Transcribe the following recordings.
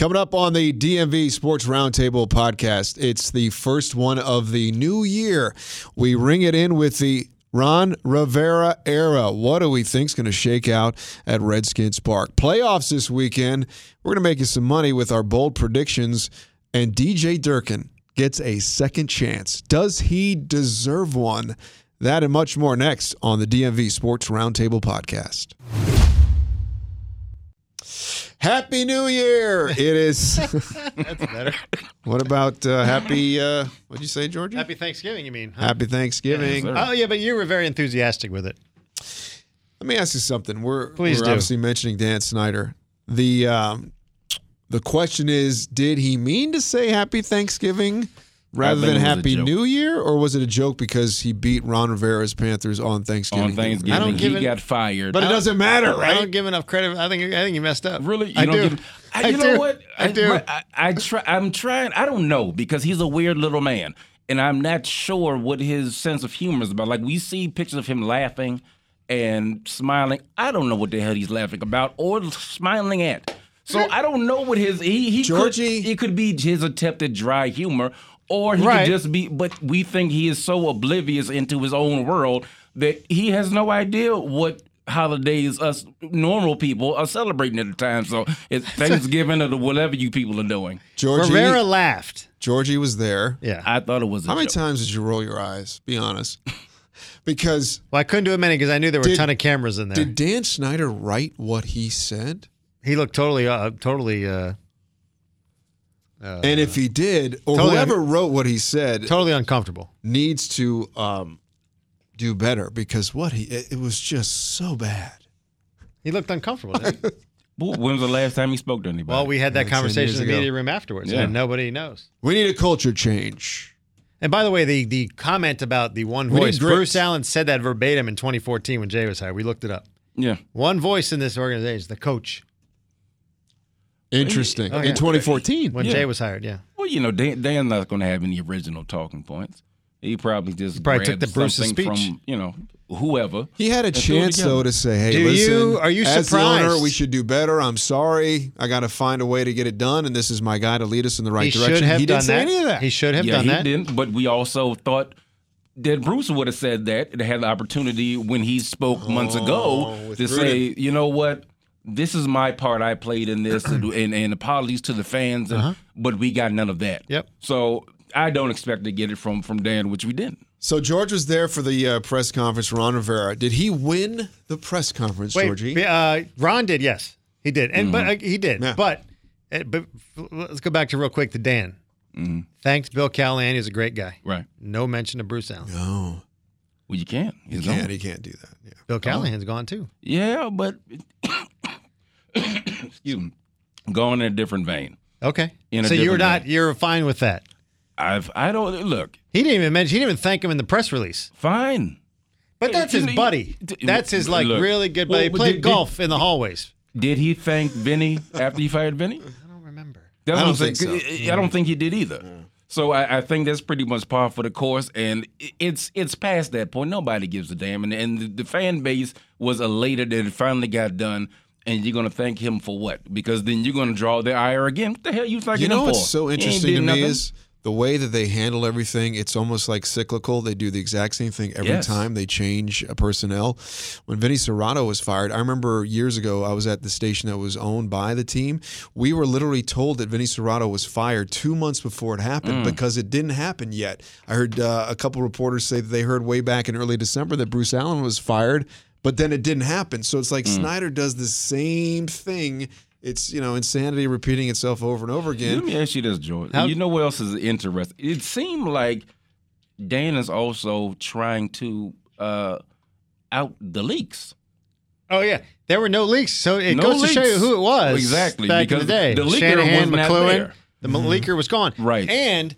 Coming up on the DMV Sports Roundtable podcast, it's the first one of the new year. We ring it in with the Ron Rivera era. What do we think's going to shake out at Redskins Park? Playoffs this weekend. We're going to make you some money with our bold predictions. And DJ Durkin gets a second chance. Does he deserve one? That and much more next on the DMV Sports Roundtable podcast. Happy New Year! It is. That's better. what about uh, happy? Uh, what'd you say, Georgia? Happy Thanksgiving, you mean? huh? Happy Thanksgiving. Yes, sir. Oh yeah, but you were very enthusiastic with it. Let me ask you something. We're, Please we're do. obviously mentioning Dan Snyder. The um, the question is, did he mean to say Happy Thanksgiving rather than it was a Happy. New Year, or was it a joke because he beat Ron Rivera's Panthers on Thanksgiving? on Thanksgiving. I don't give he it- got fired. But it doesn't matter, right? I don't give enough credit. I think I think you messed up. Really, you I don't do. give. I, I you do. know what? I do. my- I, I try. I'm trying. I don't know because he's a weird little man, and I'm not sure what his sense of humor is about. Like we see pictures of him laughing and smiling. I don't know what the hell he's laughing about or smiling at. So I don't know what his he he Georgie- could it could be his attempt at dry humor or he Right. could just be but we think he is so oblivious into his own world that he has no idea what holidays us normal people are celebrating at the time. So it's Thanksgiving or whatever you people are doing. Georgie, Rivera laughed. Georgie was there. Yeah. I thought it was a How many joke. times did you roll your eyes? Be honest. because well, I couldn't do it many because I knew there were Did- a ton of cameras in there. did Dan Snyder write what he said? he looked totally, uh, totally, uh, and if he did, or Totally whoever wrote what he said, totally uncomfortable. needs to um, do better because what he it, it was just so bad. He looked uncomfortable. didn't he? When was the last time he spoke to anybody? well, we had that Like 10 conversation in the ago. media room afterwards, Yeah. and nobody knows. We need a culture change. And by the way, the the comment about the one voice. Bruce Allen said that verbatim in 2014 when Jay was hired. We looked it up. yeah. One voice in this organization, is the coach, Interesting. Oh, yeah. In 2014. when Yeah. Jay was hired. Yeah. Well, you know, Dan, Dan's not going to have any original talking points. He probably just probably took the Bruce's speech. from you know whoever. He had a And threw it chance together. though to say, "Hey, Do listen, you- are you as the owner, surprised? we should do better. I'm sorry. I got to find a way to get it done, and this is my guy to lead us in the right he direction." should have he done didn't say that. any of that. He should have yeah, done he that. didn't. But we also thought that Bruce would have said that and had the opportunity when he spoke months ago Oh, with to say, you know what, this is my part I played in this, and, and, and apologies to the fans, and, but we got none of that. Yep. So I don't expect to get it from from Dan, which we didn't. so George was there for the uh, press conference. Ron Rivera. Did he win the press conference, Wait, Georgie? uh, Ron did, yes, he did, and but uh, he did, Yeah. but uh, but let's go back to real quick to Dan. Thanks, Bill Callahan. He's a great guy. Right. No mention of Bruce Allen. No, Well, you can't. he He's can't. on. He can't do that. Yeah. Bill Callahan's gone too. Yeah, but excuse me, going in a different vein. Okay, In a so you're not vein. you're fine with that. I've I don't look He didn't even mention. He didn't even thank him in the press release. fine. But that's his buddy. That's his like Look, really good well, buddy. He played did- golf in the hallways. Did he thank Vinny after he fired Vinny? I don't remember. That's I don't think saying. I don't think he did either. So I, I think that's pretty much par for the course, and it's it's past that point. Nobody gives a damn, and, and the, the fan base was elated that it finally got done. And you're gonna thank him for what? Because then you're gonna draw their ire again. What the hell you thanking You know him for? what's so interesting to me nothing. is the way that they handle everything. It's almost like cyclical. They do the exact same thing every Yes. time they change a personnel. When Vinny Cerrato was fired, I remember years ago I was at the station that was owned by the team. We were literally told that Vinny Cerrato was fired two months before it happened Mm. because it didn't happen yet. I heard uh, a couple reporters say that they heard way back in early December that Bruce Allen was fired. But then it didn't happen. So it's like Mm. Snyder does the same thing. It's you know insanity repeating itself over and over again. Let me ask you this, George. How- you know what else is interesting? It seemed like Dan is also trying to uh, out the leaks. Oh yeah, there were no leaks, so it No goes to show you who it was. Exactly, back in the because day. the leaker Shanahan, was not McLuhan, there. the m leaker was gone. Right. and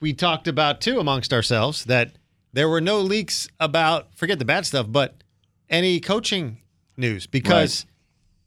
we talked about too amongst ourselves that there were no leaks about forget the bad stuff, but any coaching news because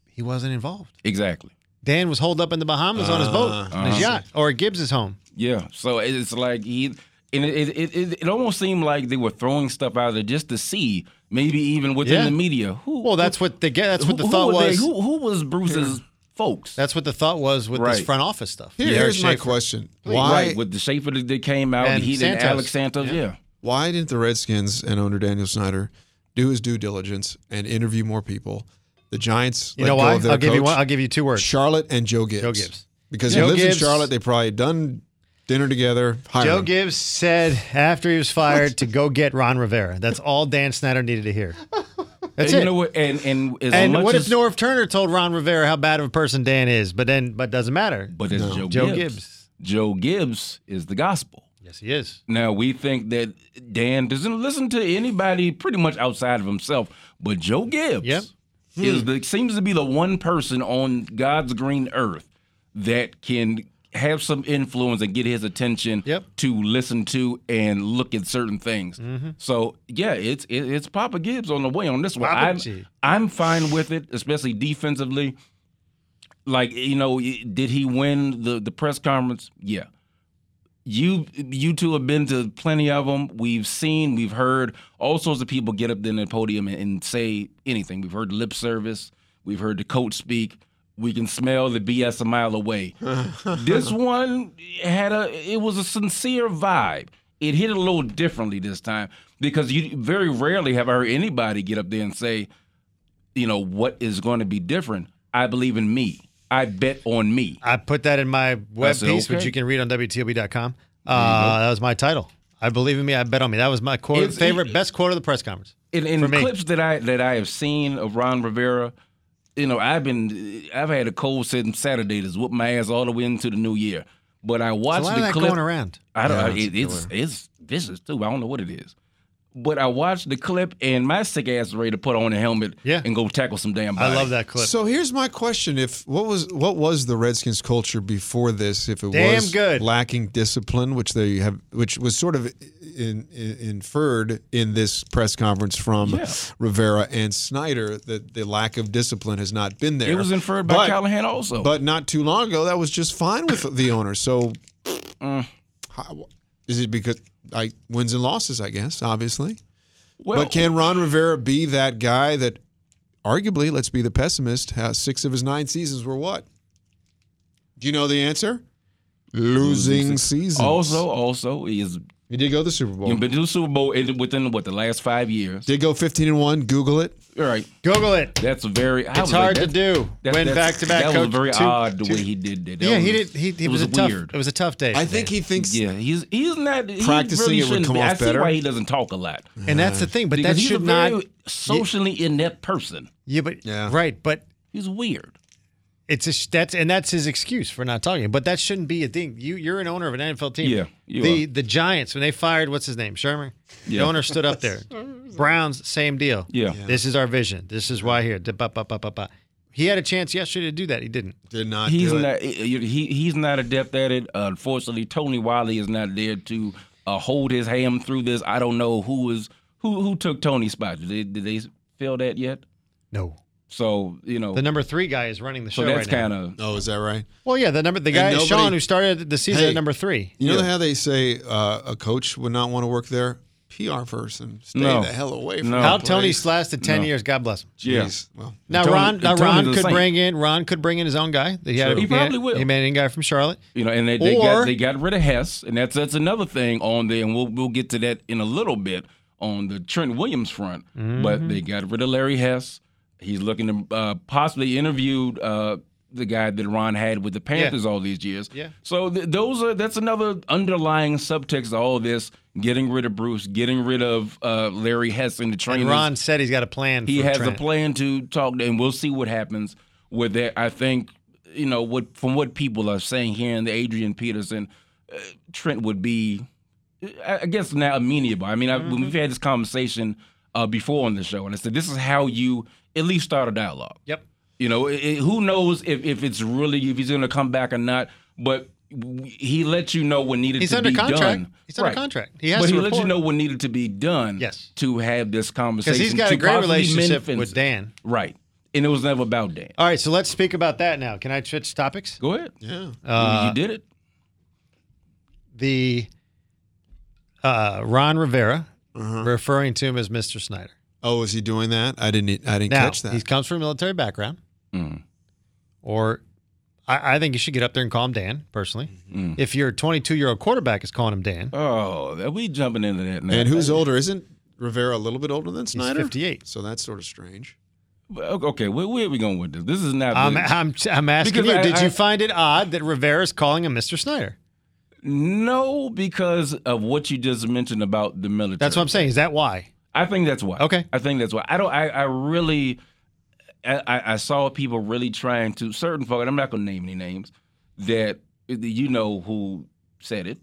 he wasn't involved. Exactly. Dan was holed up in the Bahamas on his boat, Uh, on his uh-huh. yacht, or at Gibbs's home. Yeah. So it's like he, and it it, it it almost seemed like they were throwing stuff out there just to see, maybe even within Yeah. the media. Who? Well, that's what the that's what the who, thought who they- was. Who, who was Bruce's folks. That's what the thought was with this front office stuff. Here- Yeah, here's my question: Why right with the Schaefer that that came out, And he did Santos. Alex Santos, yeah. Why didn't the Redskins and owner Daniel Snyder do his due diligence and interview more people? The Giants, You let know go why? of their I'll give you one. I'll give you two words. Charlotte and Joe Gibbs. Joe Gibbs. Because Joe he lives Gibbs- in Charlotte, they probably done dinner together. Hire Joe him. Gibbs said after he was fired to go get Ron Rivera. That's all Dan Snyder needed to hear. That's And you it. know what? And and as and much what as, if Norv Turner told Ron Rivera how bad of a person Dan is? But then, but doesn't matter. But it's Joe, Joe Gibbs. Gibbs. Joe Gibbs is the gospel. Yes, he is. Now we think that Dan doesn't listen to anybody pretty much outside of himself, but Joe Gibbs Yep. is the seems to be the one person on God's green earth that can have some influence and get his attention Yep. to listen to and look at certain things. Mm-hmm. So yeah, it's it, it's Papa Gibbs on the way on this one. Papa I'm, G. I'm fine with it, especially defensively. Like you know, did he win the the press conference? Yeah you you two have been to plenty of them. We've seen, we've heard all sorts of people get up there in the podium and, and say anything. We've heard lip service. We've heard the coach speak. We can smell the BS a mile away. this one had a it was a sincere vibe. It hit a little differently this time because you very rarely have I heard anybody get up there and say, you know, what is going to be different. I believe in me. I bet on me. I put that in my web said, piece, which okay. you can read on WTOP.com. Uh, that was my title. I believe in me. I bet on me. That was my quote, It's- favorite, best quote of the press conference. in, in for me. clips that I that I have seen of Ron Rivera, you know, I've been I've had a cold since Saturday that's whooped my ass all the way into the new year. But I watched lot the of that clip. going around. I don't. Yeah, I- it's it, it's killer. it's vicious too. I don't know what it is. But I watched the clip and my sick ass is ready to put on a helmet Yeah. and go tackle some damn. I love that clip. So here's my question: If what was what was the Redskins culture before this? If it Damn was good. lacking discipline, which they have, which was sort of in, in, inferred in this press conference from Yeah. Rivera and Snyder, that the lack of discipline has not been there. It was inferred by But- Callahan also. But not too long ago, that was just fine with the owner. So, Mm. how, is it because I wins and losses? I guess obviously. well, but can Ron Rivera be that guy that, arguably, let's be the pessimist, has six of his nine seasons were what? Do you know the answer? Losing seasons. also also he is he did go to the Super Bowl. been to the Super Bowl within what the last five years. Did go fifteen and one. Google it. All right, Google it. that's a very. I It's was like, hard to do. that- Went back to back. That coach was very two- odd the two- way he did that. That Yeah, he was- did. He, he it was, was a tough. weird. It was a tough day. I today. think he thinks. Yeah, he's he's not he Practicing really it would shouldn't come be. off I see better. why he doesn't talk a lot and that's the thing. But because that he's should a very not. socially inept person. Yeah, but Yeah. right. But He's weird. It's a that's and that's his excuse for not talking. But that shouldn't be a thing. You you're an owner of an NFL team. Yeah, you the are. the Giants when they fired what's his name Sherman. The owner stood up there. Browns same deal. Yeah. This is our vision. This is why here. Da- ba- ba- ba- ba- ba. He had a chance yesterday to do that. He didn't. Did not. He's do it. not he he's not adept at it. unfortunately, Tony Wyllie is not there to uh, hold his hand through this. I don't know who is who who took Tony's spot. Did they, did they feel that yet? No. So you know, The number three guy is running the show so that's right now. kind of Oh, is that right? Well, yeah, the number the guy nobody- Sean who started the season Hey. at number three. You know Yeah. how they say uh, a coach would not want to work there? PR person, stay No. the hell away from No. How Tony Tony's lasted ten No. years. God bless him. yeah. Jeez. Well, Now Tony- Ron, now Ron could saint. bring in Ron could bring in his own guy. He, had, Sure. He probably will. He made a guy from Charlotte. You know, and they, they Or- got they got rid of Hess, and that's that's another thing on there, and we'll we'll get to that in a little bit on the Trent Williams front. Mm-hmm. But they got rid of Larry Hess. He's looking to uh, possibly interview uh, the guy that Ron had with the Panthers all these years. Yeah. So th- those are that's another underlying subtext of all this: getting rid of Bruce, getting rid of uh, Larry Hess and the trainers. And Ron said he's got a plan. He has Trent. a plan to talk, to, and we'll see what happens with that. I think, you know, what from what people are saying here in the Adrian Peterson, uh, Trent would be, I I guess, now amenable. I mean, I, when we've had this conversation uh, before on the show, and I said this is how you at least start a dialogue. Yep. You know, it, it- who knows if, if it's really if he's going to come back or not, but. He let you know what needed He's to under be contract. done. He's under contract. He has but to he let you know what needed to be done. Yes. to have this conversation because he's got a great relationship with Dan. Right. And it was never about Dan. All right, so let's speak about that now. Can I switch topics? Go ahead. yeah. Uh, you did it. The uh, Ron Rivera referring to him as Mr. Snyder. Oh, is he doing that? I didn't. I didn't Now catch that. he comes from a military background, Mm. or I, I think you should get up there and call him Dan personally. Mm-hmm. If your 22 year old quarterback is calling him Dan, Oh, are we jumping into that now? And who's older? Isn't Rivera a little bit older than Snyder? He's 58. So that's sort of strange. Okay, where, where are we going with this? This is not. I'm, I'm, I'm asking Because you, I- did I- you find it odd that Rivera is calling him Mr. Snyder? no, because of what you just mentioned about the military. That's what I'm saying. Is that why? I think that's why. Okay. I think that's why. I don't. I, I really. I, I saw people really trying to certain folks. and I'm not going to name any names. That you know who said it.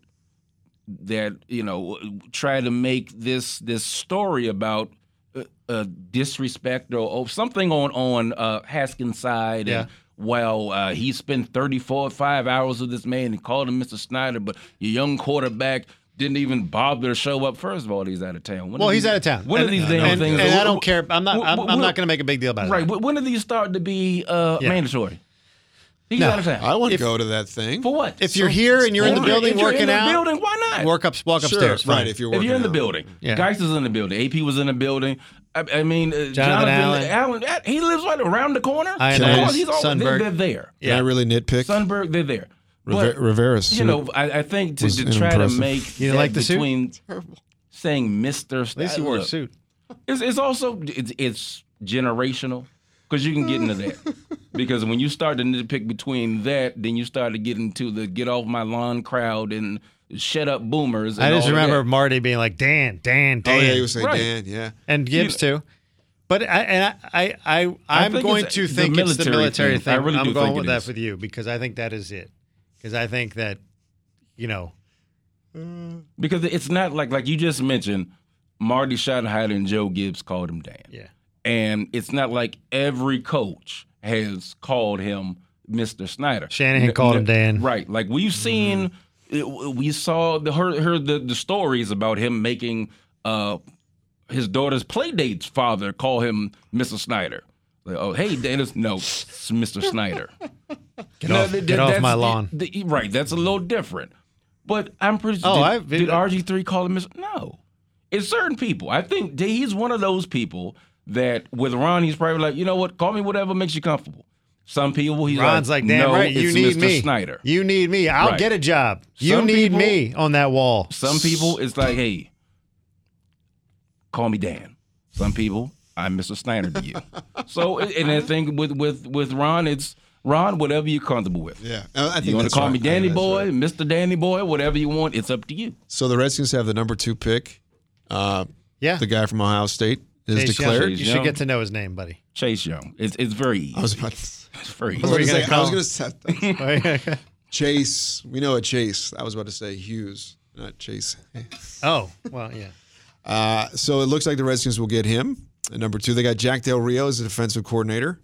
That you know try to make this this story about uh, uh, disrespect or, or something on on uh, Haskins' side. Yeah. And, well, uh, he spent 34 five hours with this man and called him Mr. Snyder, but your young quarterback didn't even bother to show up. First of all, he's out of town. When Well, are he's these- out of town. When are these damn and, things? And I don't care. I'm not. I'm, I'm not going to make a big deal about it. Right. wh- When do these start to be uh, Yeah. mandatory? He's No. out of town. I wouldn't If- go to that thing. For what? If you're here and you're in the building if you're working in the out, building, why not? work up, walk Sure, upstairs. right? fine. If you're if you're in the building, Yeah. Geist is in the building. AP was in the building. I, I mean, uh, Jonathan Allen. Allen. uh, he lives right around the corner. I Of know. course, he's always, Sundberg. they're, they're there. Can I really nitpick? Sundberg, they're there. River- But, Rivera's you know, I, I think to, to try to make You that like the suit? between saying Mister. At least he wore a suit. It's, it's also it's, it's generational because you can get into that. because when you start to nitpick between that, then you start to get into the get off my lawn crowd and shut up boomers. And I just remember that. Marty being like, Dan, Dan, Dan. Oh yeah, he was saying Right. Dan. Yeah. and Gibbs too. But I and I I, I I I'm think going it's to the think it's the military military thing. thing. I really I'm do going think with it that is. with you because I think that is it. Because I think that you know because it's not like like you just mentioned. Marty Schottenheimer and Joe Gibbs called him Dan. yeah And it's not like every coach has called him Mr. Snyder. Shanahan N- called n- him Dan. Right. Like we've seen, it- we saw the heard, heard the, the stories about him making uh, his daughter's play date's father call him Mr. Snyder. Like, oh, hey, Dennis. No, it's Mr. Snyder. Get off- th- get off my lawn. the- right. That's a little different. But I'm pretty Oh, did, I've- did RG3 call him Mr. No. It's certain people. I think he's one of those people that with Ron, he's probably like, you know what? Call me whatever makes you comfortable. Some people, he's Ron's like, damn no, right, you it's need Mr. me. Snyder. You need me. I'll Right. get a job. You Some need people- me on that wall. Some people, it's like, hey, call me Dan. Some people, I'm Mr. Snyder to you. so, and I think with with with Ron, it's Ron, whatever you're comfortable with. Yeah. I I think You want to call right. me Danny Boy, right. Mr. Danny Boy, whatever you want, it's up to you. So the Redskins have the number two pick. Uh, Yeah. the guy from Ohio State is Chase declared. Chase You should get to know his name, buddy. Chase Young. It's it's very easy. I was about to, it's very I was easy. about you to gonna say, I was going to say Chase. We know a Chase. I was about to say Hughes, not Chase. Oh well, yeah. Uh, so it looks like the Redskins will get him. And number two, they got Jack Del Rio as the defensive coordinator.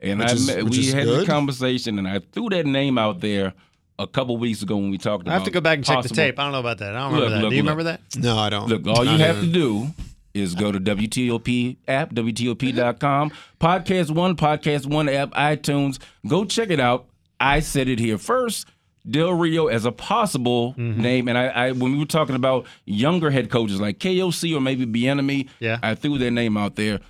And Which I is- which we is had good. this conversation, and I threw that name out there a couple weeks ago when we talked about. I have to go back and check the tape. I don't know about that. I don't remember Look, that. look, Do you look. remember that? No, I don't. Look, all you have a- to do is go to WTOP app, WTOP.com, Podcast One, Podcast One app, iTunes. Go check it out. I said it here first. Del Rio as a possible Mm-hmm. name, and I, I when we were talking about younger head coaches like KOC or maybe Bieniemy, Yeah. I threw their name out there.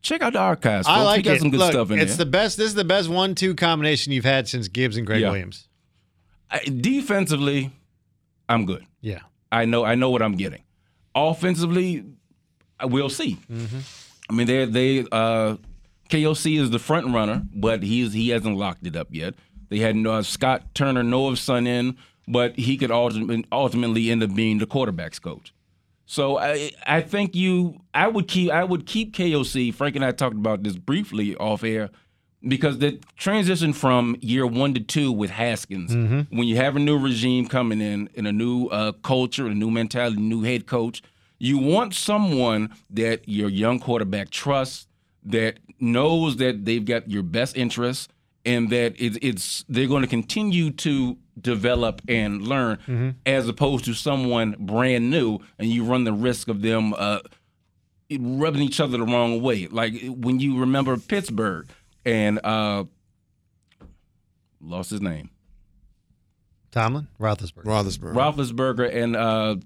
Check out the archives. I like we got it. some good Look, stuff in it's there. the best. This is the best one-two combination you've had since Gibbs and Greg Yeah. Williams. I- defensively, I'm good. Yeah. I know I know what I'm getting. Offensively, we'll see. I mean, they they uh, KOC is the front runner, but he's he hasn't locked it up yet. They had uh, Scott Turner, Norv's son, in, but he could ultimately ultimately end up being the quarterbacks coach. So I I think you I would keep I would keep KOC. Frank and I talked about this briefly off air because the transition from year one to two with Haskins, when you have a new regime coming in and a new uh, culture, a new mentality, new head coach, you want someone that your young quarterback trusts, that knows that they've got your best interests, and that it's, it's they're going to continue to develop and learn, as opposed to someone brand new, and you run the risk of them. Uh, rubbing each other the wrong way. Like when you remember Pittsburgh and uh lost his name. Tomlin, Roethlisberger. Roethlisberger. Roethlisberger and uh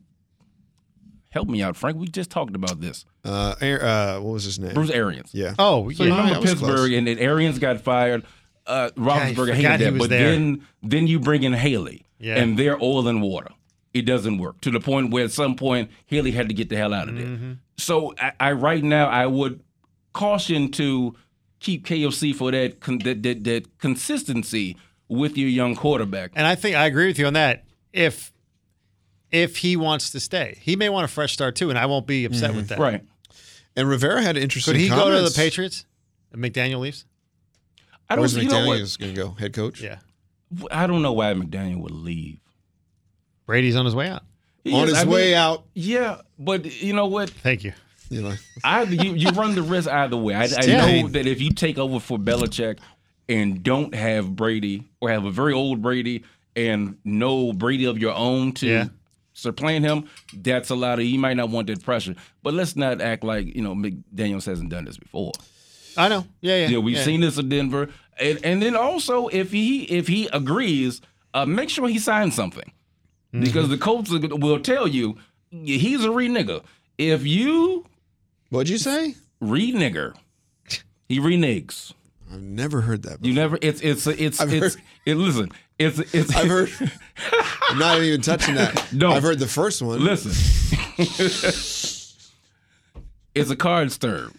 help me out, Frank. We just talked about this. uh, uh, what was his name? Bruce Arians. Yeah. oh, So yeah. you remember Pittsburgh close. and then Arians got fired. Uh, I Roethlisberger hated that, but there. then then you bring in Haley, Yeah. and they're oil and water. It doesn't work to the point where at some point Haley had to get the hell out of there. Mm-hmm. So I, I right now I would caution to keep KOC for that con- that, that that consistency with your young quarterback. And I think I agree with you on that. If if he wants to stay, he may want a fresh start too, and I won't be upset with that. Right. And Rivera had an interesting. Could he go to the. Patriots? And McDaniel leaves. I don't. Where's You know what? Going to go? Head coach. Yeah. I don't know why McDaniel would leave. Brady's on his way out. He On is- his I mean, way out. Yeah, but you know what? Thank you. You know, Either you, you run the risk either way. I, I know that if you take over for Belichick and don't have Brady or have a very old Brady and no Brady of your own to Yeah. supplant him, that's a lot of you might not want that pressure. But let's not act like you know McDaniel's hasn't done this before. I know. Yeah, yeah. Yeah, we've yeah. seen this in Denver, and and then also if he if he agrees, uh, make sure he signs something Mm-hmm. because the Colts will tell you he's a re nigger. If you what'd you say? re nigger, he renegs. I've never heard that. Before. You never. It's it's it's I've it's. heard- It, listen, it's it's. I've heard. I'm not even touching that. Don't. I've heard the first one. Listen, it's a card term.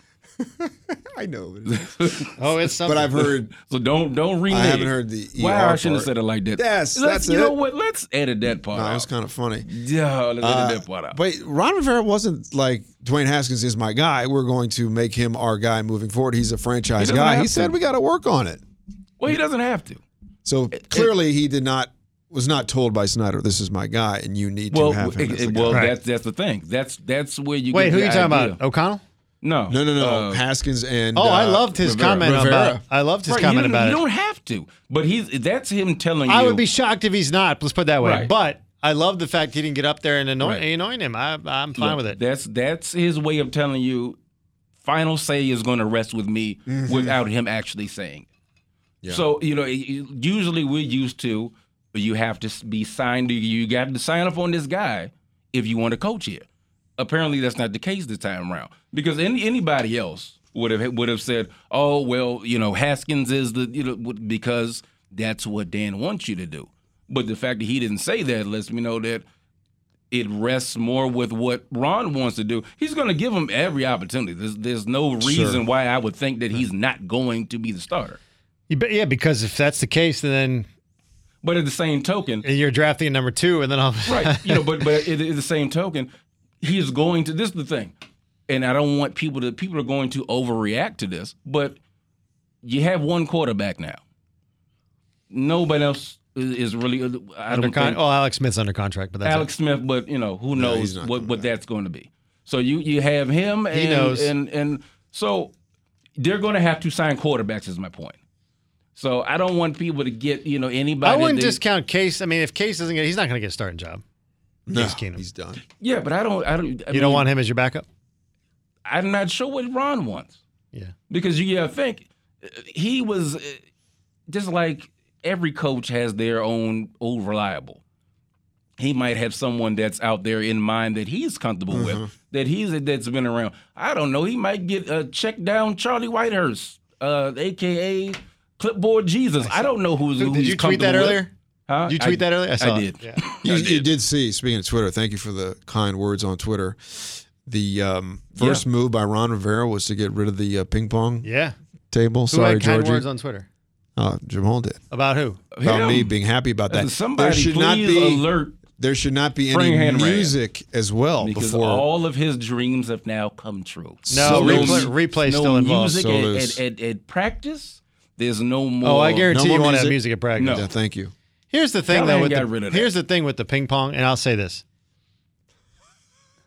I know, but, it's- Oh, it's something. but I've heard. So don't don't renege. I haven't heard the Why ER I shouldn't have said it like that. Yes, Let's, that's you know what? Let's edit that part No, it out. was kind of funny. yeah, let's Uh, edit that part out. But Ron Rivera wasn't like Dwayne Haskins is my guy. We're going to make him our guy moving forward. He's a franchise He guy. have He said we got to work on it. well, he doesn't have to. So clearly, he did not was not told by Snyder, "This is my guy, and you need Well, to have him." it- as the it- guy." well, that's that's the thing. That's that's where you Wait, get who are the you talking about? O'Connell? No, no, no, no. uh, Haskins and Oh, I uh, loved his Rivera. comment Rivera. about. I loved his right, comment you, about you it. don't have to, but he's that's him telling you. I would be shocked if he's not. Let's put it that way. Right. But I love the fact he didn't get up there and annoy, Right. annoying him. I, I'm fine Look, with it. That's that's his way of telling you. Final say is going to rest with me Mm-hmm. without him actually saying. Yeah. So you know, it- it- usually we're used to you have to be signed. You got to sign up on this guy if you want to coach here. Apparently, that's not the case this time around because any anybody else would have would have said, "Oh well, you know, Haskins is the you know because that's what Dan wants you to do." But the fact that he didn't say that lets me know that it rests more with what Ron wants to do. He's going to give him every opportunity. There's there's no reason why I would think that he's not going to be the starter. Yeah, because if that's the case, then But at the same token, you're drafting a number two, and then I'll right? You know, but but at the same token, he's going to. This is the thing, and I don't want people to. People are going to overreact to this, but you have one quarterback now. Nobody else is is really. I under don't con- think oh, Alex Smith's under contract, but that's Alex Smith, but you know who knows not what coming what that's going to be. So you you have him, and, knows. and and so they're going to have to sign quarterbacks. Is my point. So I don't want people to get you know anybody. I wouldn't they- discount Case. I mean, if Case doesn't get, he's not going to get a starting job. No, Case Keenum. he's done. Yeah, but I don't. I don't. I You don't want him as your backup. I'm not sure what Ron wants Yeah. because you gotta think he was uh, just like every coach has their own old reliable. He might have someone that's out there in mind that he's comfortable Mm-hmm. with, that he's that's been around. I don't know. He might get a check down Charlie Whitehurst, uh, aka Clipboard Jesus. I don't know who's. who's Did you tweet that comfortable with. Earlier? Huh? Did you tweet I- that earlier? I saw I it. did. Yeah. You, you did see. Speaking of Twitter, thank you for the kind words on Twitter. The um, first move by Ron Rivera was to get rid of the uh, ping pong Yeah. table. Who Sorry, had kind Georgie. words on Twitter uh, Jamal did about who? about Him. me being happy about that. Somebody there should please not be alert there should not be Bring any hand raise. music as well because before. all of his dreams have now come true. No, So replay, replay no still involved. music So at, loose. at, at, at practice. There's no more. Oh, I guarantee No you more won't have music? music at practice. No. yeah, thank you. Here's the thing, Callahan though. With the, rid of that. here's the thing with the ping pong, and I'll say this.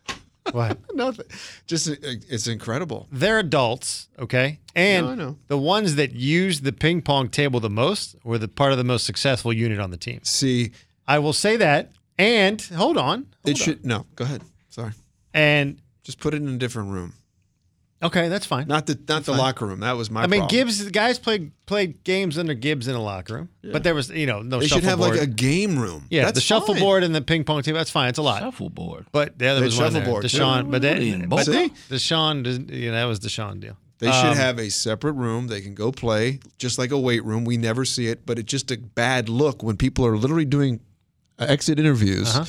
what? Nothing. Just uh, it's incredible. They're adults, okay? And No, the ones that use the ping pong table the most were the part of the most successful unit on the team. See, I will say that. And hold on. it on. should no. Go ahead. Sorry. And Just put it in a different room. Okay, that's fine. Not the not the locker room. That was my. I mean, problem. Gibbs. The guys played played games under Gibbs in a locker room, but there was you know no They should have like a game room. yeah, That's the shuffleboard and the ping pong table. That's fine. It's a lot. Shuffleboard. But the other They was one there. shuffleboard, too. Deshaun, but Really? that, but Boca? Deshaun, you know, that was Deshaun deal. They should Um, have a separate room. They can go play, just like a weight room. We never see it, but it's just a bad look when people are literally doing uh, exit interviews. Uh-huh.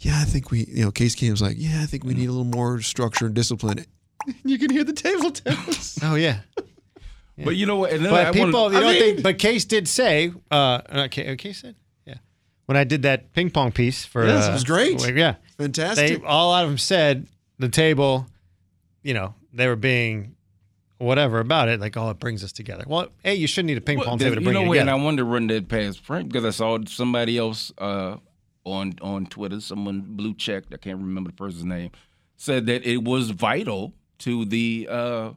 Yeah, I think we, you know, Case Keenum's like, yeah, I think we need a little more structure and discipline. You can hear the table tennis. Oh yeah. But you know what? And then But I people, wanna- you I don't mean- think. But Case did say. Uh, uh, Ca- Case said, yeah. When I did that ping pong piece for, Yes, uh, it was great. well, Yeah, they Fantastic. all out of them said the table. You know, they were being whatever about it. Like, oh, it brings us together. Well, hey, you shouldn't need a ping Well, pong there's- table to you know you what? And I together. wanted to run that past Frank because I saw somebody else uh, on on Twitter, someone blue checked, I can't remember the person's name, said that it was vital to the uh,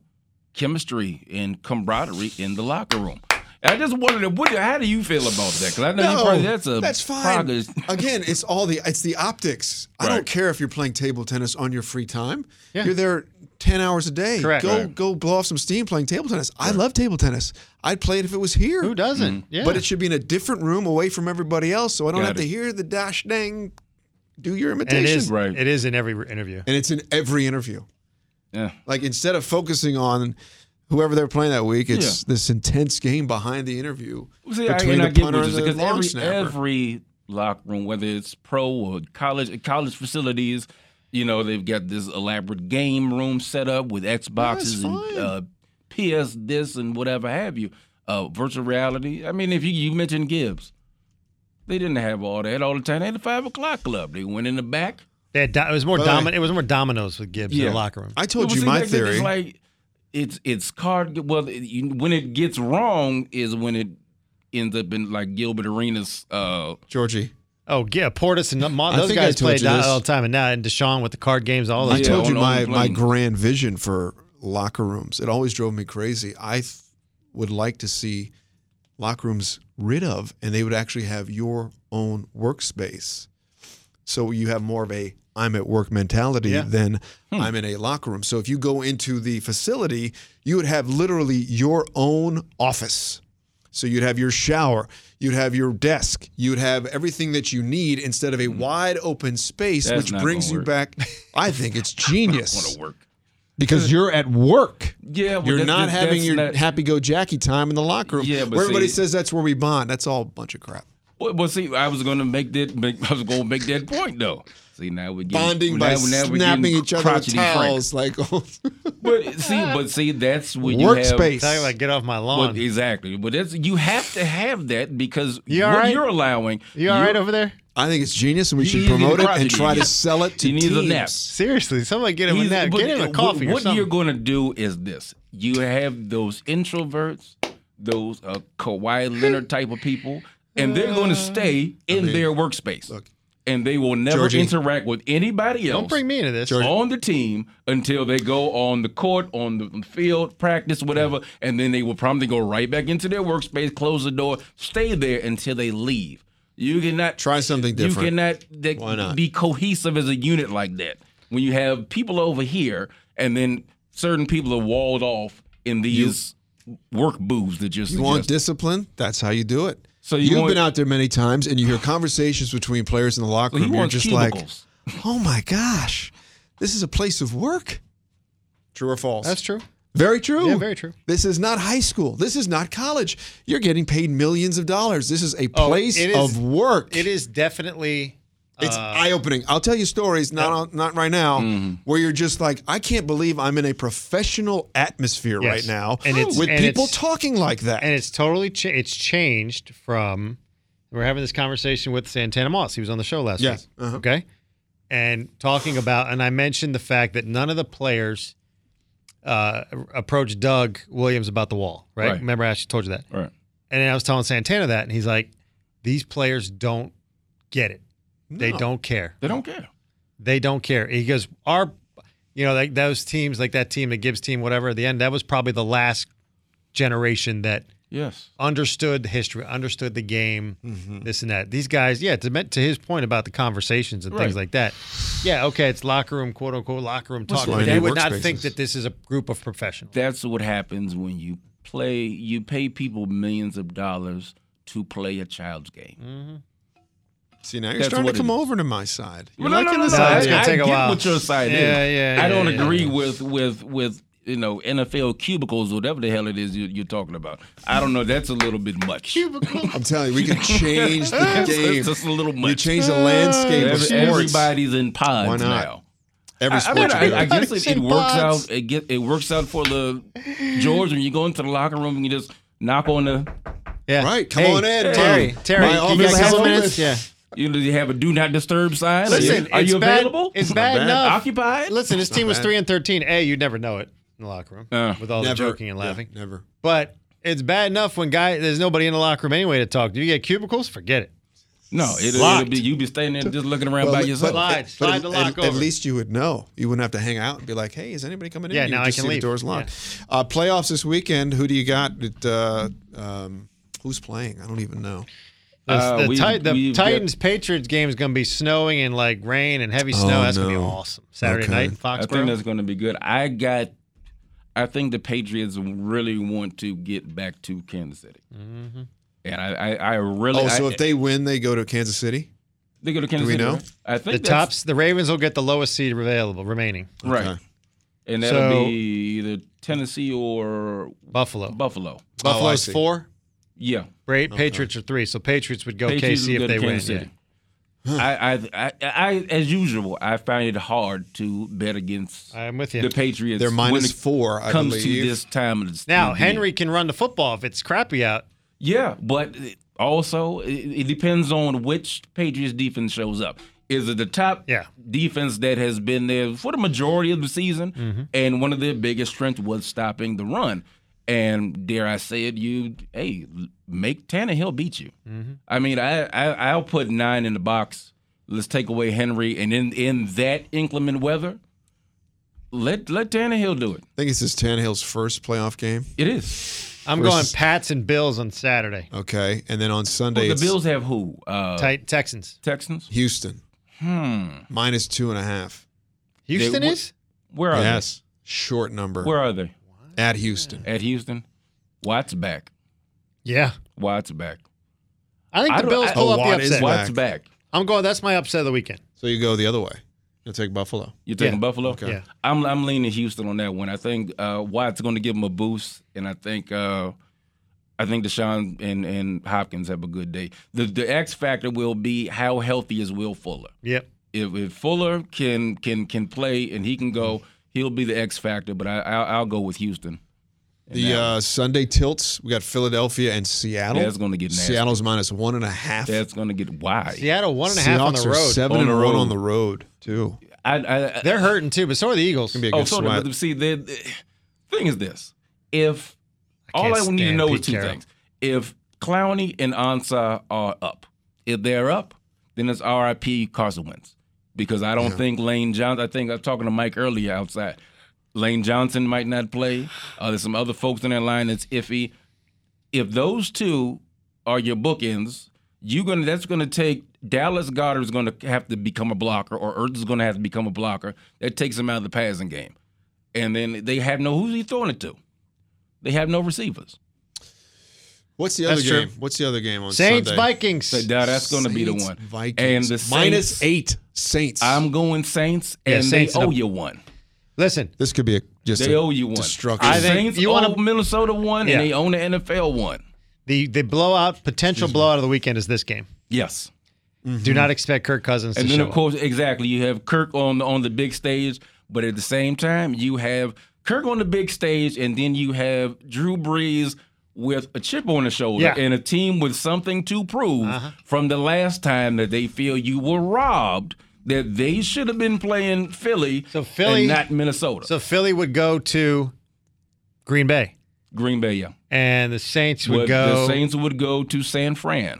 chemistry and camaraderie in the locker room. I just wondered, what, how do you feel about that? Because I know you probably that's a that's fine. progress- Again, it's all the it's the optics. I don't care if you're playing table tennis on your free time. Yeah. You're there ten hours a day. Correct. Go Right. go blow off some steam playing table tennis. I love table tennis. I'd play it if it was here. Who doesn't? Yeah. But it should be in a different room away from everybody else, so I don't Got have to hear the dash dang. Do your and imitation. it is Right. It is in every interview. and it's in every interview. Yeah. Like instead of focusing on whoever they're playing that week, it's this intense game behind the interview See, between I the get punter and the saying, long because snapper. every, every locker room, whether it's pro or college college facilities, you know, they've got this elaborate game room set up with Xboxes fine. and uh, PS this and whatever have you. Uh, virtual reality. I mean, if you you mentioned Gibbs, they didn't have all that all the time. They had the five o'clock club. They went in the back. They had do- it was more By the way- dominant. It was more dominoes with Gibbs in the locker room. I told Well, you see, my back then theory. It's like it's it's card. Well, it- you, when it gets wrong is when it ends up in like Gilbert Arenas. Uh, Georgie, Oh yeah, Portis and Ma- I those think I guys told played you this. all the time, and now and Deshaun with the card games, all I those. Yeah, told you on- my my plane. grand vision for locker rooms. It always drove me crazy. I th- would like to see locker rooms rid of, and they would actually have your own workspace. So you have more of a I'm at work mentality Yeah. than Hmm. I'm in a locker room. So if you go into the facility, you would have literally your own office. So you'd have your shower, you'd have your desk, you'd have everything that you need instead of a wide open space, Hmm. That's which brings you work. back. I think it's want genius to work. because you're at work. Yeah, well, You're that- not that- having your not- happy go Jackie time in the locker room. Yeah, but where everybody says that's where we bond. That's all a bunch of crap. Well, well, see, I was going to make that. Make, I was going to make that point though. See, now we're getting, Bonding now, by now we're snapping each other with frank. towels, like But see, but see, that's when you workspace. have. Talking about get off my Well, lawn. exactly, but that's you have to have that because you what right? you're allowing. you all you're- right over there? I think it's genius, and we should promote it and try to sell it to He needs a nap. Seriously, somebody get him a nap. but Get him a what- coffee or What something. you're going to do is this: you have those introverts, those uh, Kawhi Leonard type of people, and they're going to stay in their workspace, look. And they will never Georgie. interact with anybody else Don't bring me into this. on the team until they go on the court, on the field, practice, whatever, and then they will probably go right back into their workspace, close the door, stay there until they leave. You cannot Try something different. You cannot that, Why not? be cohesive as a unit like that. When you have people over here and then certain people are walled off in these work booths that just You want discipline? That's how you do it. So you You've want- been out there many times, and you hear conversations between players in the locker he room. You're just cubicles. like, "Oh my gosh, this is a place of work." True or false? That's true. very true. Yeah, very true. This is not high school. This is not college. You're getting paid millions of dollars. This is a Oh, place of work. It is definitely. It's uh, eye opening. I'll tell you stories, not on, not right now, Mm-hmm. where you're just like, I can't believe I'm in a professional atmosphere Yes. right now, And it's- with and people it's- talking like that. and it's totally cha- it's changed from we we're having this conversation with Santana Moss. He was on the show last Yes. week. Uh-huh. Okay. And talking about and I mentioned the fact that none of the players uh, approached Doug Williams about the wall, right? Right. Remember I actually told you that. Right. And then I was telling Santana that and he's like, These players don't get it. They No. don't care. They don't care. They don't care. He goes, our, you know, like those teams, like that team, the Gibbs team, whatever. At the end, that was probably the last generation that Yes. understood the history, understood the game, mm-hmm. this and that. These guys, yeah, to to his point about the conversations and things Right. like that. Yeah, okay, it's locker room, quote unquote, locker room talk. why But they need would not workspaces. think that this is a group of professionals. That's what happens when you play. You pay people millions of dollars to play a child's game. Mm-hmm. See, now you're That's starting to come is. over to my side. You're Well, no, no, liking no, this no. No, it's gonna I take a get while. what your side Yeah, is. yeah, I yeah, don't yeah, agree yeah. with with with you know NFL cubicles, whatever the hell it is you, you're talking about. I don't know. That's a little bit much. I'm telling you, we can change the That's game. just a little You change the landscape of sports. everybody's in pods Why not? now. Every I, I mean, I, I guess it, it works pods. out. It get it works out for the George when you go into the locker room and you just knock on the. Yeah. Right, come Hey, on in, Terry. Terry, My office is a couple open. minutes? Yeah. You know, you have a do not disturb sign. Are you- Listen, are it's you bad- available? It's bad bad. enough. Occupied? Listen, his team was bad. three and thirteen. A, you'd never know it in the locker room Uh, with all the Never. joking and Yeah, laughing. never. But it's bad enough when guy there's nobody in the locker room anyway to talk. Do You get cubicles, forget it. No, it, it'll Locked. be you be standing there just looking around Well, by but- yourself. Slide, But slide at, the lock at- at least you would know. You wouldn't have to hang out and be like, "Hey, is anybody coming in?" Yeah, You now would I can see leave. The doors locked. Uh, playoffs this weekend. Who do you got? At, uh, um, who's playing? I don't even know. The, Uh, the, we've- the Titans Patriots game is going to be snowing and like rain and heavy snow. Oh, that's going to be awesome. Saturday Okay. night in I think that's going to be good. I got. I think the Patriots really want to get back to Kansas City, Mm-hmm. and I, I, I really. Oh, so I, if they win, they go to Kansas City. they go to Kansas City. we City, know? right? I think the tops, the Ravens will get the lowest seed available remaining. right, Okay. and that'll So- be either Tennessee or Buffalo. Buffalo. Buffalo's see. four. Yeah, Great. Patriots are three. So Patriots would go Patriots KC will if they to win. Kansas Yeah. I, I, I, I, as usual, I find it hard to bet against I'm with you. the Patriots. They're minus when it four, I comes believe. to this time of the now of. Henry can run the football if it's crappy out. Yeah, but also it, it depends on which Patriots defense shows up. Is it the top Yeah. defense that has been there for the majority of the season? Mm-hmm. And one of their biggest strengths was stopping the run. And dare I say it, you hey make Tannehill beat you. Mm-hmm. I mean, I, I I'll put nine in the box. Let's take away Henry, and in in that inclement weather, let let Tannehill do it. I think this is Tannehill's first playoff game. It is. I'm Versus- going Pats and Bills on Saturday. Okay, and then on Sunday Well, the it's Bills have who? Uh, Tight Texans. Texans. Houston Hmm. minus two and a half. Houston They- is? Where are Yes, short number? Where are they? At Houston. At Houston. Watt's back. Yeah. Watt's back. I think I the don't- Bills I- pull Oh, up the Watt is upset. Watt's back. I'm going. That's my upset of the weekend. So you go the other way. You'll take Buffalo. You're taking Yeah. Buffalo? Okay. Yeah. I'm I'm leaning Houston on that one. I think uh, Watt's going to give him a boost, and I think uh, I think Deshaun and, and Hopkins have a good day. The the X factor will be how healthy is Will Fuller. Yep. If, if Fuller can can can play and he can go, he'll be the X factor. But I I'll, I'll go with Houston. The uh, Sunday tilts. We got Philadelphia and Seattle. That's gonna get nasty. Seattle's minus one and a half. that's going to get wide. Seattle one and a half on the road. seven On and the one road. on the road too. I, I, They're hurting too, but so are the Eagles. Gonna be a Oh, good so sweat. the, see, the, the thing is this: if all I need to know Pete is two Carroll. things, if Clowney and Ansah are up, if they're up, then it's R.I.P. Carson Wentz because I don't think Lane Johnson. I think I was talking to Mike earlier outside. Lane Johnson might not play. Uh, there's some other folks in that line that's iffy. If those two are your bookends, you're gonna that's gonna take Dallas Goedert is gonna have to become a blocker, or Ertz is gonna have to become a blocker. That takes him out of the passing game, and then they have no who's he throwing it to. They have no receivers. What's the other That's true. game? What's the other game on Saints Sunday? Vikings. So now that's going to be the one. Vikings. And the Saints- eight Saints. I'm going Saints, Yeah, and Saints they in owe a- you one. Listen, this could be a, just They a owe you one. destruction. I think- Saints you owe wanna- Minnesota one, Yeah. and they own the NFL one. the the blowout potential blowout of the weekend is this game. Yes. Do not expect Kirk Cousins And to then show of course, exactly, you have Kirk on on the big stage, but at the same time, you have Kirk on the big stage, and then you have Drew Brees with a chip on the shoulder Yeah. and a team with something to prove Uh-huh. from the last time that they feel you were robbed. That they should have been playing Philly, So Philly- and not Minnesota. So Philly would go to Green Bay, Green Bay, yeah. and the Saints would go. The Saints would go to San Fran.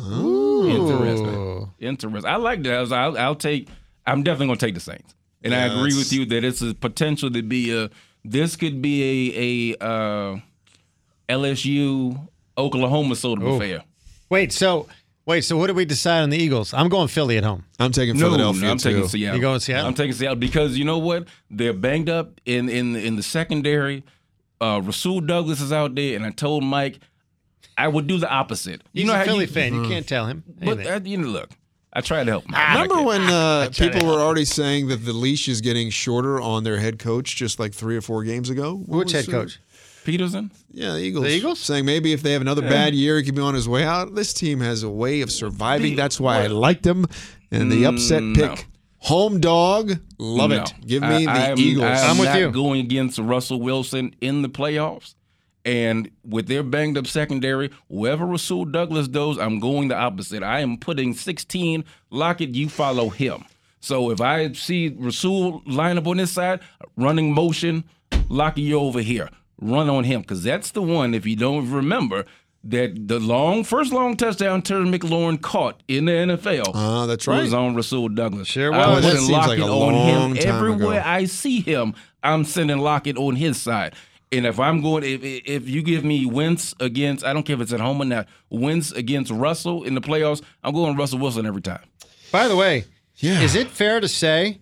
Ooh. Interesting. Interesting. I like that. I'll, I'll take. I'm definitely going to take the Saints, and I agree with you that it's a potential to be a. This could be a a uh, LSU Oklahoma sort of Ooh. affair. Wait, so wait, so what did we decide on the Eagles? I'm going Philly at home. I'm taking No, Philadelphia no, I'm too. taking Seattle. You going Seattle? I'm taking Seattle because you know what? They're banged up in in in the secondary. Uh, Rasul Douglas is out there, and I told Mike I would do the opposite. He's you know a how Philly you, fan. You can't tell him. But uh, you know, look, I tried to help him. Remember when uh, people were already saying that the leash is getting shorter on their head coach just like three or four games ago? What Which head it? coach? Pederson? Yeah, the Eagles. The Eagles? Saying maybe if they have another bad year, he could be on his way out. This team has a way of surviving. That's why I liked them. And the upset Mm, pick. no. Home dog. Love No. it. Give me the I, I'm, Eagles. I'm, I'm with not you. going against Russell Wilson in the playoffs. And with their banged up secondary, whoever Rasul Douglas does, I'm going the opposite. I am putting 16. Lockett, you follow him. So if I see Rasul line up on this side, running motion, Lockett, you over here. Run on him. Because that's the one, if you don't remember, that the long first long touchdown Terry McLaurin caught in the NFL Ah, that's right. was on Rasul Douglas. Sure I'm was. That seems like Lockett a on him everywhere ago. I see him. I'm sending Lockett on his side. And if I'm going, if if you give me wins against, I don't care if it's at home or not, wins against Russell in the playoffs, I'm going Russell Wilson every time. By the way, Yeah. is it fair to say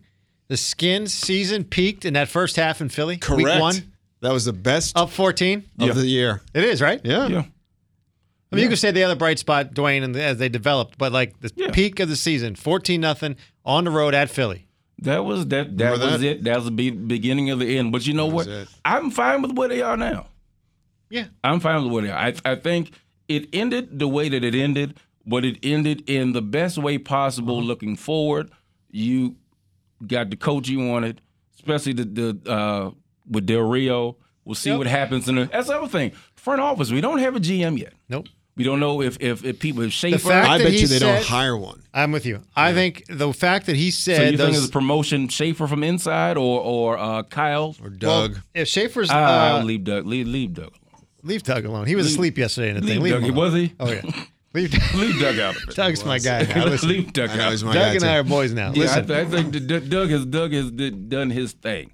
the Skins season peaked in that first half in Philly? Correct. Week one, That was the best up 14? of the year. It is, right? Yeah. Yeah. I mean, you could say the other bright spot, Dwayne, and as they developed, but like the Yeah. peak of the season, 14 nothing on the road at Philly. That was that. That Remember was that? it. That was the be- beginning of the end. But you know what? was it. I'm fine with where they are now. Yeah. I'm fine with where they are. I, I think it ended the way that it ended, but it ended in the best way possible. Uh-huh. Looking forward, you got the coach you wanted, especially the the uh, with Del Rio. We'll see Yep. what happens in the. That's the other thing. Front office. We don't have a GM yet. Nope. We don't know if if, if people if Schaffer. fact- I that bet he you they don't hire one. I'm with you. I think the fact that he said so you think those, it's a promotion Schaffer from inside or or uh, Kyle? Or well, Doug. if Schaffer's Uh, uh, I'll leave Doug. Leave, leave Doug. leave Doug alone. He was asleep yesterday in the thing. Leave Leave Doug. him. Was he? Oh yeah. Leave, Leave Doug out of it. Doug's my guy now. Listen, leave Doug I out. Doug guy. and too. I are boys now. Yeah, I, th- I think that D- Doug has Doug has d- done his thing.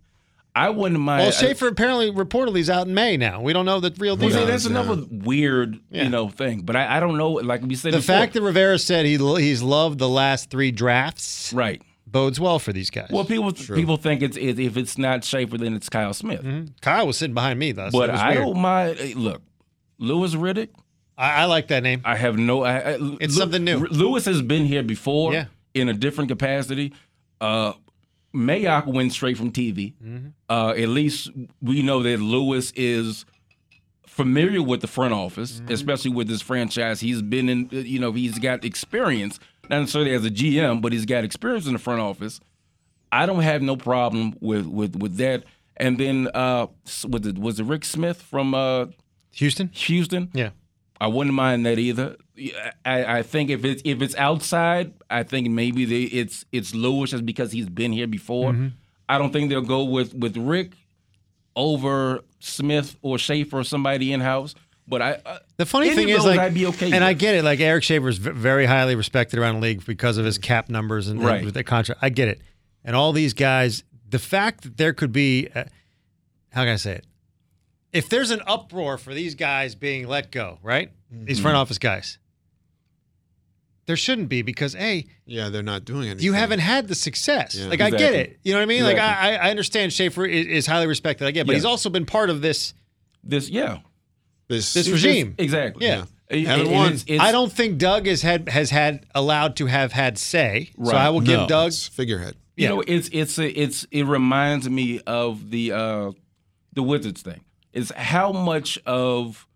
I wouldn't mind. well, Schaffer apparently reportedly is out in May now. We don't know the real deal. see, that's yeah. another weird, Yeah. you know, thing. But I, I don't know. Like we said, the before. fact that Rivera said he he's loved the last three drafts right. bodes well for these guys. Well, people people think it's it, if it's not Schaffer, then it's Kyle Smith. Kyle was sitting behind me though. But I don't mind. Look, Louis Riddick. I, I like that name. I have no. I, I, It's something new. Louis has been here before, Yeah. in a different capacity. Uh, Mayock went straight from TV. Mm-hmm. Uh, at least we know that Louis is familiar with the front office, Mm-hmm. especially with this franchise. He's been in, you know, he's got experience, not necessarily as a GM, but he's got experience in the front office. I don't have no problem with with with that. And then uh, was it was it Rick Smith from uh, Houston. Houston? Yeah. I wouldn't mind that either. I, I think if it's if it's outside, I think maybe they, it's it's Louis just because he's been here before. Mm-hmm. I don't think they'll go with with Rick over Smith or Schaffer or somebody in house. But I uh, The funny thing is, like, I'd be okay. and with. I get it. Like Eric Schaffer's v- very highly respected around the league because of his cap numbers and, and Right. with the contract. I get it. And all these guys, the fact that there could be, uh, how can I say it? If there's an uproar for these guys being let go, right? These Mm-hmm. front office guys, there shouldn't be because a Yeah, they're not doing anything. you haven't had the success. Yeah. like I get it. You know what I mean? Like I, I understand Schaffer is, is highly respected. I get, but Yeah. he's also been part of this. this, yeah, this, This regime. just- exactly. Yeah. And- Haven't and won. it's- it's- I don't think Doug has had has had allowed to have had say. So Right. I will give no, Doug. it's figurehead. You Yeah. know, it's it's a, it's it reminds me of the uh the Wizards thing. It's how much of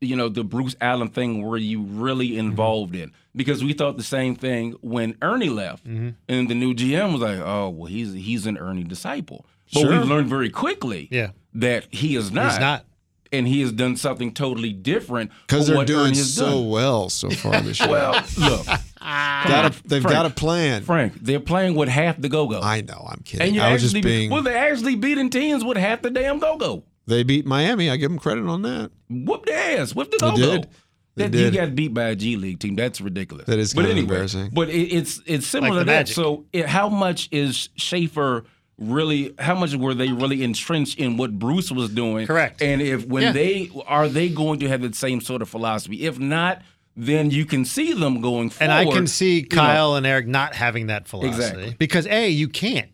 you know the Bruce Allen thing were you really Mm-hmm. involved in? Because we thought the same thing when Ernie left, Mm-hmm. and the new GM was like, "Oh, well, he's he's an Ernie disciple." But Sure. we've learned very quickly Yeah. that he is not. He's not. and he has done something totally different Because they're doing so done. well so far this year. Well, look, got a, they've Frank. got a plan. Frank, they're playing with half the go-go. I know. I'm kidding. And you're I was actually just being. well, they're actually beating teams with half the damn go-go. They beat Miami. I give them credit on that. Whoop their ass. Whoop the They go-go. did. They That did. you got beat by a G League team. That's ridiculous. That is but kinda anyway, embarrassing. But it, it's it's similar Like to that. Magic. So it, how much is Schaffer really? How much were they really entrenched in what Bruce was doing? Correct. And if when Yeah. they are they going to have the same sort of philosophy? If not, then you can see them going And. I can see you know. Kyle and Eric not having that philosophy Exactly. because a you can't.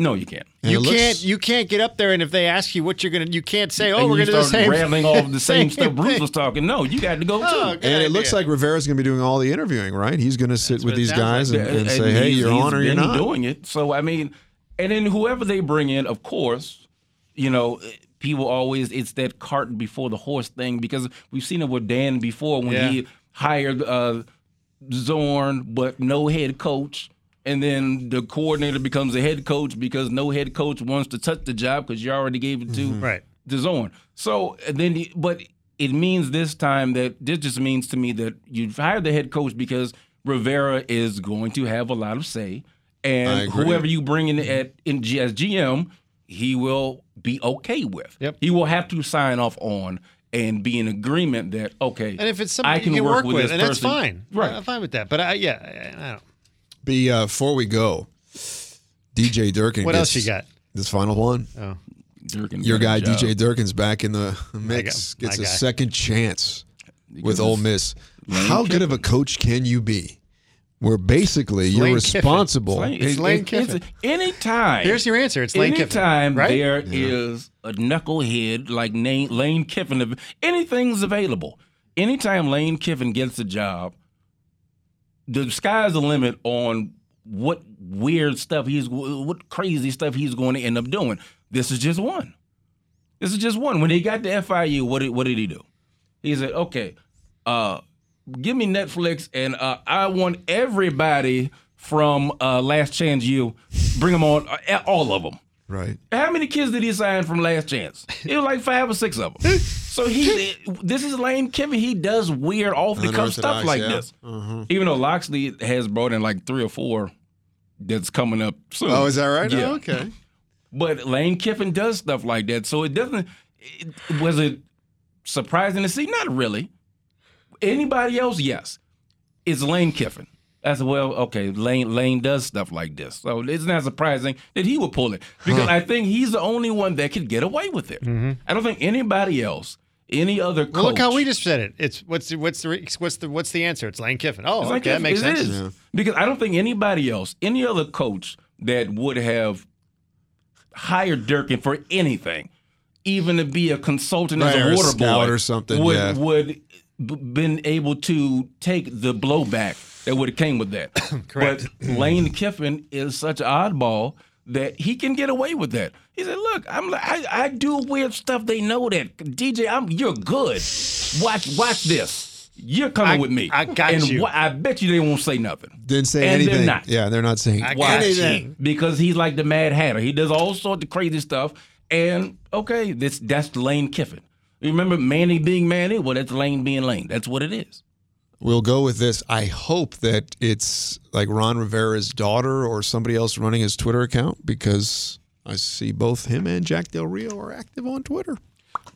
No, you can't. And you looks- can't you can't get up there and if they ask you what you're gonna you can't say oh and we're you gonna do the start same rattling off the same stuff Bruce was talking. No, you got to go Oh, too. good And it looks idea. like Rivera's going to be doing all the interviewing, right? He's going to sit with these guys like. and, and And say, "Hey, he's- you're on or you're not." doing it. So I mean, and then whoever they bring in, of course, you know, people always it's that cart before the horse thing because we've seen it with Dan before when Yeah. he hired uh, Zorn, but no head coach. And then the coordinator becomes a head coach because no head coach wants to touch the job because you already gave it to mm-hmm. Right. to Zorn. So then, the- but it means this time that this just means to me that you've hired the head coach because Rivera is going to have a lot of say, and whoever you bring in at in G- as GM, he will be okay with. Yep. He will have to sign off on and be in agreement that okay. and if it's something I can, you can work, with, with, this and that's fine Right. I'm fine with that but I, yeah I, don't Uh, before we go, DJ Durkin. what gets else you got This final one. oh Durkin Your guy job. DJ Durkin's back in the mix. My Gets guy. a second chance with Because Ole Miss. Lane How good of a coach can you be? Where basically you're Lane Kiffin. responsible. Lane- It's Lane Kiffin. it's- anytime. here's your answer it's Lane Kiffin Anytime right there is a knucklehead like Lane, Lane Kiffin, anything's available. Anytime Lane Kiffin gets a job, the sky's the limit on what weird stuff he's, what crazy stuff he's going to end up doing. This is just one. This is just one. When he got to FIU, what did what did he do? He said, "Okay, uh, give me Netflix, and uh, I want everybody from uh, Last Chance U, bring them on, uh, all of them." Right. How many kids did he sign from Last Chance? It was like five or six of them. So he, this is Lane Kiffin. He does weird, off the cuff stuff like yeah. this. Even though Locksley has brought in like three or four that's coming up soon. Oh, is that right? Yeah. Oh, okay. But Lane Kiffin does stuff like that. So it doesn't. It, was it surprising to see? Not really. Anybody else? Yes. It's Lane Kiffin. That's well, okay. Lane Lane does stuff like this, so it's not surprising that he would pull it because I think he's the only one that could get away with it. Mm-hmm. I don't think anybody else, any other coach. well, look how we just said it it's what's the, what's the what's the what's the answer it's Lane Kiffin oh It's okay like that makes it sense is. because I don't think anybody else, any other coach that would have hired Durkin for anything, even to be a consultant Right, as or a a water scout boy, or something, would yeah. would been able to take the blowback that would have came with that. Correct. But Lane Kiffin is such an oddball that he can get away with that. He said, "Look, I'm like, I, I do weird stuff. They know that DJ, I'm you're good. Watch watch this." You're coming I- with me. I got and you. wha- I bet you they won't say nothing. Didn't say And they're anything. not. Yeah, they're not saying I anything. because he's like the Mad Hatter. He does all sorts of crazy stuff. And okay, this that's Lane Kiffin. You remember Manny being Manny? Well, that's Lane being Lane. That's what it is. We'll go with this. I hope that it's like Ron Rivera's daughter or somebody else running his Twitter account because I see both him and Jack Del Rio are active on Twitter.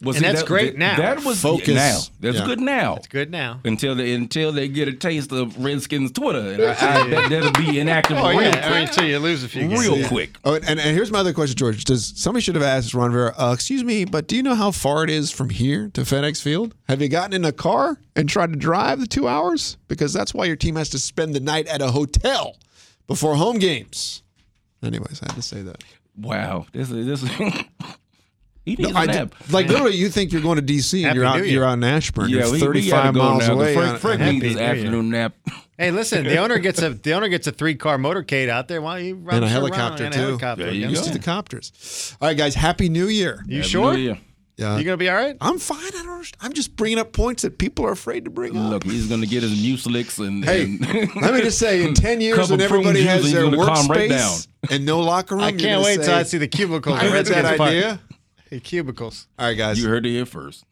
Well, And that's great now. That was Focus. now. That's Yeah. good now. It's good now Until they until they get a taste of Redskins Twitter, and I, I bet that'll be inactive oh real yeah quick. I mean, until you lose a few games. real Yeah. quick. Oh, and, and here's my other question, George. Does somebody should have asked Ron Rivera? Uh, excuse me, but do you know how far it is from here to FedEx Field? Have you gotten in a car and tried to drive the two hours? Because that's why your team has to spend the night at a hotel before home games. Anyways, I had to say that. Wow, this is this. Is, he needs I a did- like literally, you think you're going to DC and Happy you're out you're out in Ashburn. Yeah, you're we, we 35 gotta miles now. 'cause away. Frank, on- Frank Happy needs his afternoon nap. Hey, listen, the owner gets a the owner gets a three car motorcade out there. Why don't you run and a us around helicopter in a too. helicopter? There you Used to the copters. All right, guys. Happy New Year. You Happy sure? New You Year. Yeah, gonna be all right? I'm fine. I don't. I'm just bringing up points that people are afraid to bring up. Look, he's gonna get his mucilix and. Hey, and let me just say, in ten years, when everybody has their he's right workspace and no locker room, I can't wait say, till I see the cubicles. I read that idea. Hey, cubicles. All right, guys. you heard it here first.